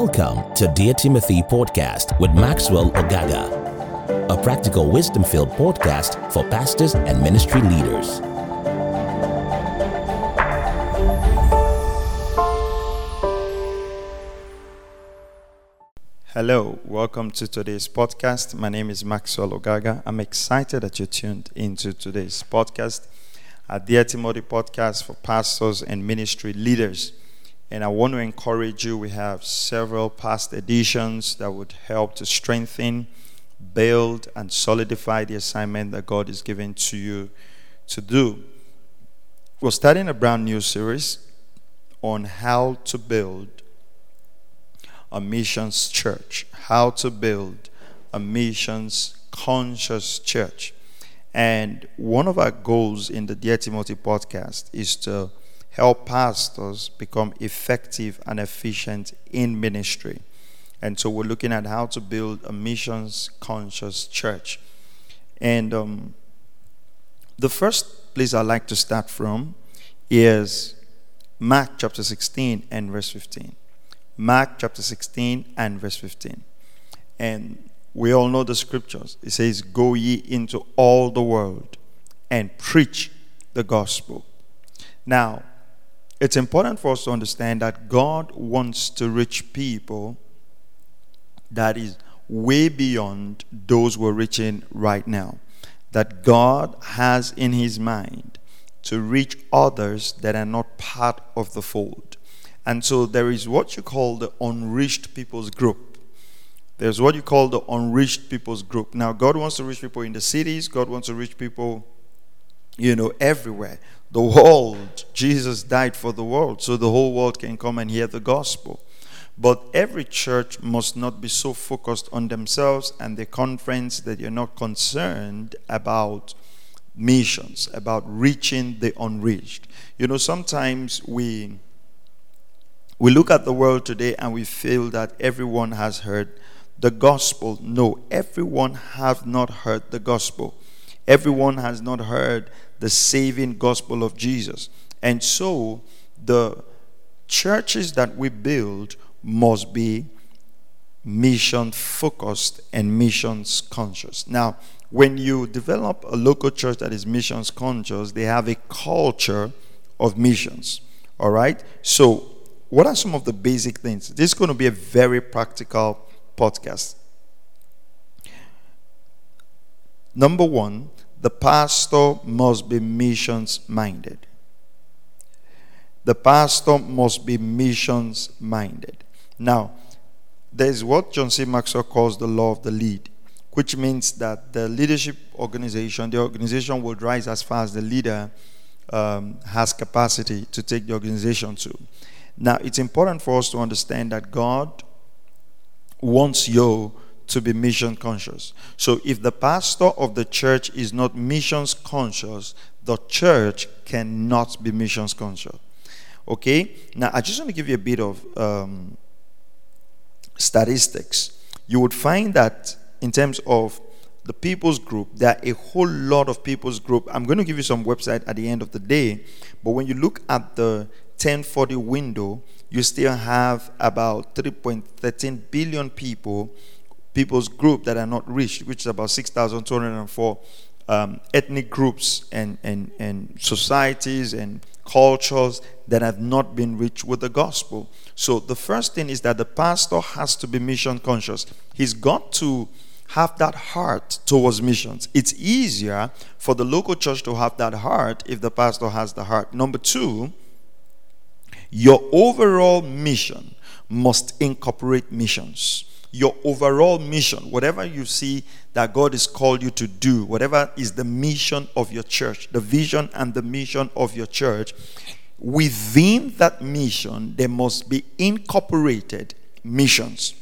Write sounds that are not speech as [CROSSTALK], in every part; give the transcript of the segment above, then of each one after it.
Welcome to Dear Timothy Podcast with Maxwell Ogaga, a practical wisdom filled podcast for pastors and ministry leaders. Hello, welcome to today's podcast. My name is Maxwell Ogaga. I'm excited that you tuned into today's podcast, a Dear Timothy podcast for pastors and ministry leaders. And I want to encourage you. We have several past editions that would help to strengthen, build, and solidify the assignment that God is giving to you to do. We're starting a brand new series on how to build a missions church, how to build a missions conscious church. And one of our goals in the Dear Timothy podcast is to help pastors become effective and efficient in ministry. And so we're looking at how to build a missions conscious church. And um, the first place I'd like to start from is Mark chapter 16 and verse 15. Mark chapter 16 and verse 15. And we all know the scriptures. It says, Go ye into all the world and preach the gospel. Now, it's important for us to understand that God wants to reach people that is way beyond those we're reaching right now. That God has in His mind to reach others that are not part of the fold. And so there is what you call the unreached people's group. There's what you call the unreached people's group. Now, God wants to reach people in the cities, God wants to reach people, you know, everywhere the world. Jesus died for the world so the whole world can come and hear the gospel. But every church must not be so focused on themselves and the conference that you're not concerned about missions, about reaching the unreached. You know, sometimes we we look at the world today and we feel that everyone has heard the gospel. No, everyone have not heard the gospel. Everyone has not heard the saving gospel of Jesus. And so the churches that we build must be mission focused and missions conscious. Now, when you develop a local church that is missions conscious, they have a culture of missions. All right? So, what are some of the basic things? This is going to be a very practical podcast. Number one, the pastor must be missions minded. The pastor must be missions minded. Now, there's what John C. Maxwell calls the law of the lid, which means that the leadership organization, the organization will rise as far as the leader um, has capacity to take the organization to. Now, it's important for us to understand that God wants you to be mission conscious. So if the pastor of the church is not missions conscious, the church cannot be missions conscious. Okay? Now, I just want to give you a bit of um, statistics. You would find that in terms of the people's group, there are a whole lot of people's group. I'm going to give you some website at the end of the day, but when you look at the 1040 window, you still have about 3.13 billion people people's group that are not reached, which is about 6,204 um, ethnic groups and, and, and societies and cultures that have not been reached with the gospel. So the first thing is that the pastor has to be mission conscious. He's got to have that heart towards missions. It's easier for the local church to have that heart if the pastor has the heart. Number two, your overall mission must incorporate missions your overall mission, whatever you see that God has called you to do, whatever is the mission of your church, the vision and the mission of your church, within that mission, there must be incorporated missions.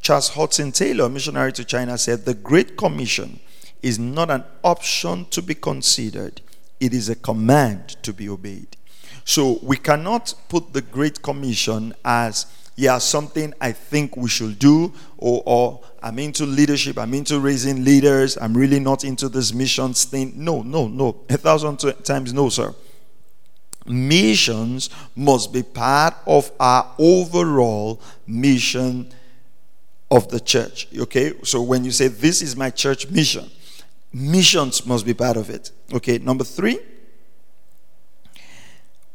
Charles Hudson Taylor, missionary to China, said, The Great Commission is not an option to be considered, it is a command to be obeyed. So we cannot put the Great Commission as yeah, something I think we should do, or, or I'm into leadership, I'm into raising leaders, I'm really not into this missions thing. No, no, no. A thousand times no, sir. missions must be part of our overall mission of the church. Okay, so when you say this is my church mission, missions must be part of it. Okay, number three.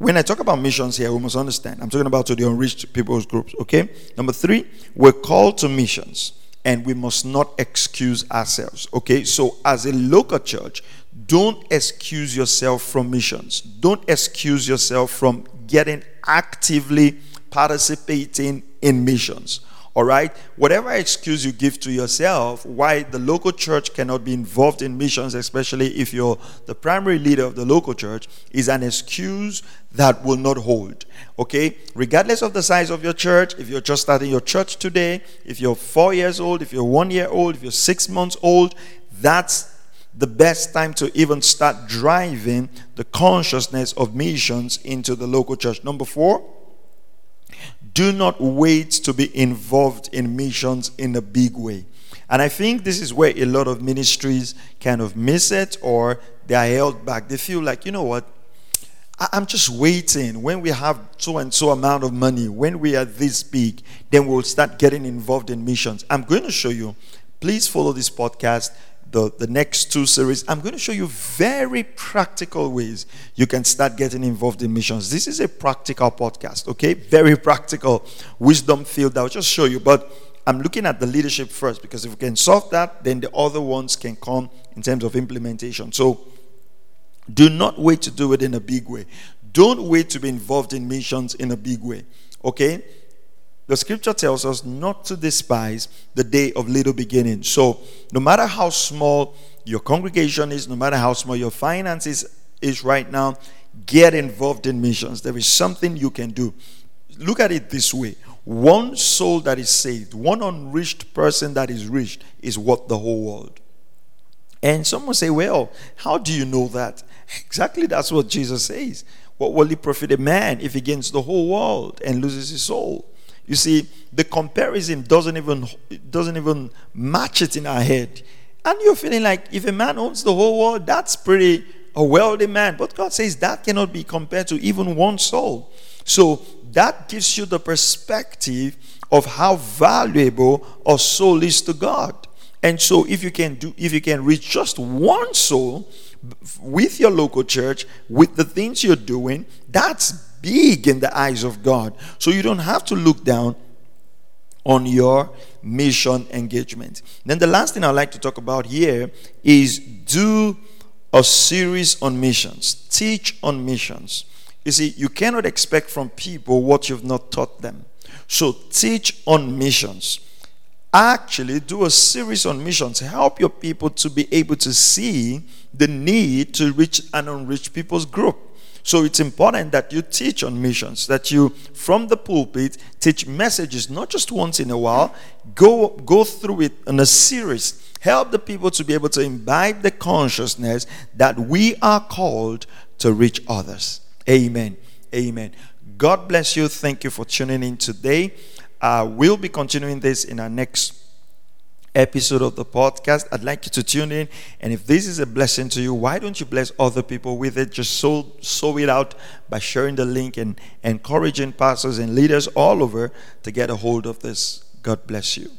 When I talk about missions here, we must understand. I'm talking about to the unreached people's groups. Okay, number three, we're called to missions and we must not excuse ourselves. Okay, so as a local church, don't excuse yourself from missions. Don't excuse yourself from getting actively participating in missions. All right? Whatever excuse you give to yourself why the local church cannot be involved in missions, especially if you're the primary leader of the local church, is an excuse that will not hold. Okay? Regardless of the size of your church, if you're just starting your church today, if you're four years old, if you're one year old, if you're six months old, that's the best time to even start driving the consciousness of missions into the local church. Number four, do not wait to be involved in missions in a big way. And I think this is where a lot of ministries kind of miss it or they are held back. They feel like, you know what? I'm just waiting. When we have so and so amount of money, when we are this big, then we'll start getting involved in missions. I'm going to show you. Please follow this podcast the, the next two series, I'm going to show you very practical ways you can start getting involved in missions. This is a practical podcast, okay? Very practical wisdom field I'll just show you. But I'm looking at the leadership first because if we can solve that, then the other ones can come in terms of implementation. So do not wait to do it in a big way. Don't wait to be involved in missions in a big way, okay? The scripture tells us not to despise the day of little beginnings. So, no matter how small your congregation is, no matter how small your finances is right now, get involved in missions. There is something you can do. Look at it this way one soul that is saved, one unreached person that is reached, is worth the whole world. And someone say, Well, how do you know that? [LAUGHS] Exactly that's what Jesus says. What will it profit a man if he gains the whole world and loses his soul? You see, the comparison doesn't even doesn't even match it in our head. And you're feeling like if a man owns the whole world, that's pretty a wealthy man. But God says that cannot be compared to even one soul. So that gives you the perspective of how valuable a soul is to God. And so if you can do if you can reach just one soul with your local church, with the things you're doing, that's big in the eyes of God. So you don't have to look down on your mission engagement. Then the last thing I'd like to talk about here is do a series on missions, teach on missions. You see, you cannot expect from people what you've not taught them. So teach on missions. Actually, do a series on missions. Help your people to be able to see the need to reach an unreached people's group. So it's important that you teach on missions, that you, from the pulpit, teach messages, not just once in a while. Go, go through it in a series. Help the people to be able to imbibe the consciousness that we are called to reach others. Amen. Amen. God bless you. Thank you for tuning in today. Uh, we'll be continuing this in our next episode of the podcast. I'd like you to tune in. And if this is a blessing to you, why don't you bless other people with it? Just sow, sow it out by sharing the link and encouraging pastors and leaders all over to get a hold of this. God bless you.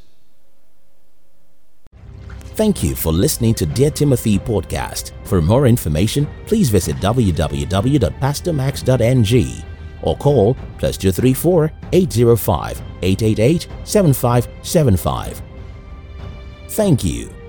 Thank you for listening to Dear Timothy podcast. For more information, please visit www.pastormax.ng or call plus 234 805 888 7575. Thank you.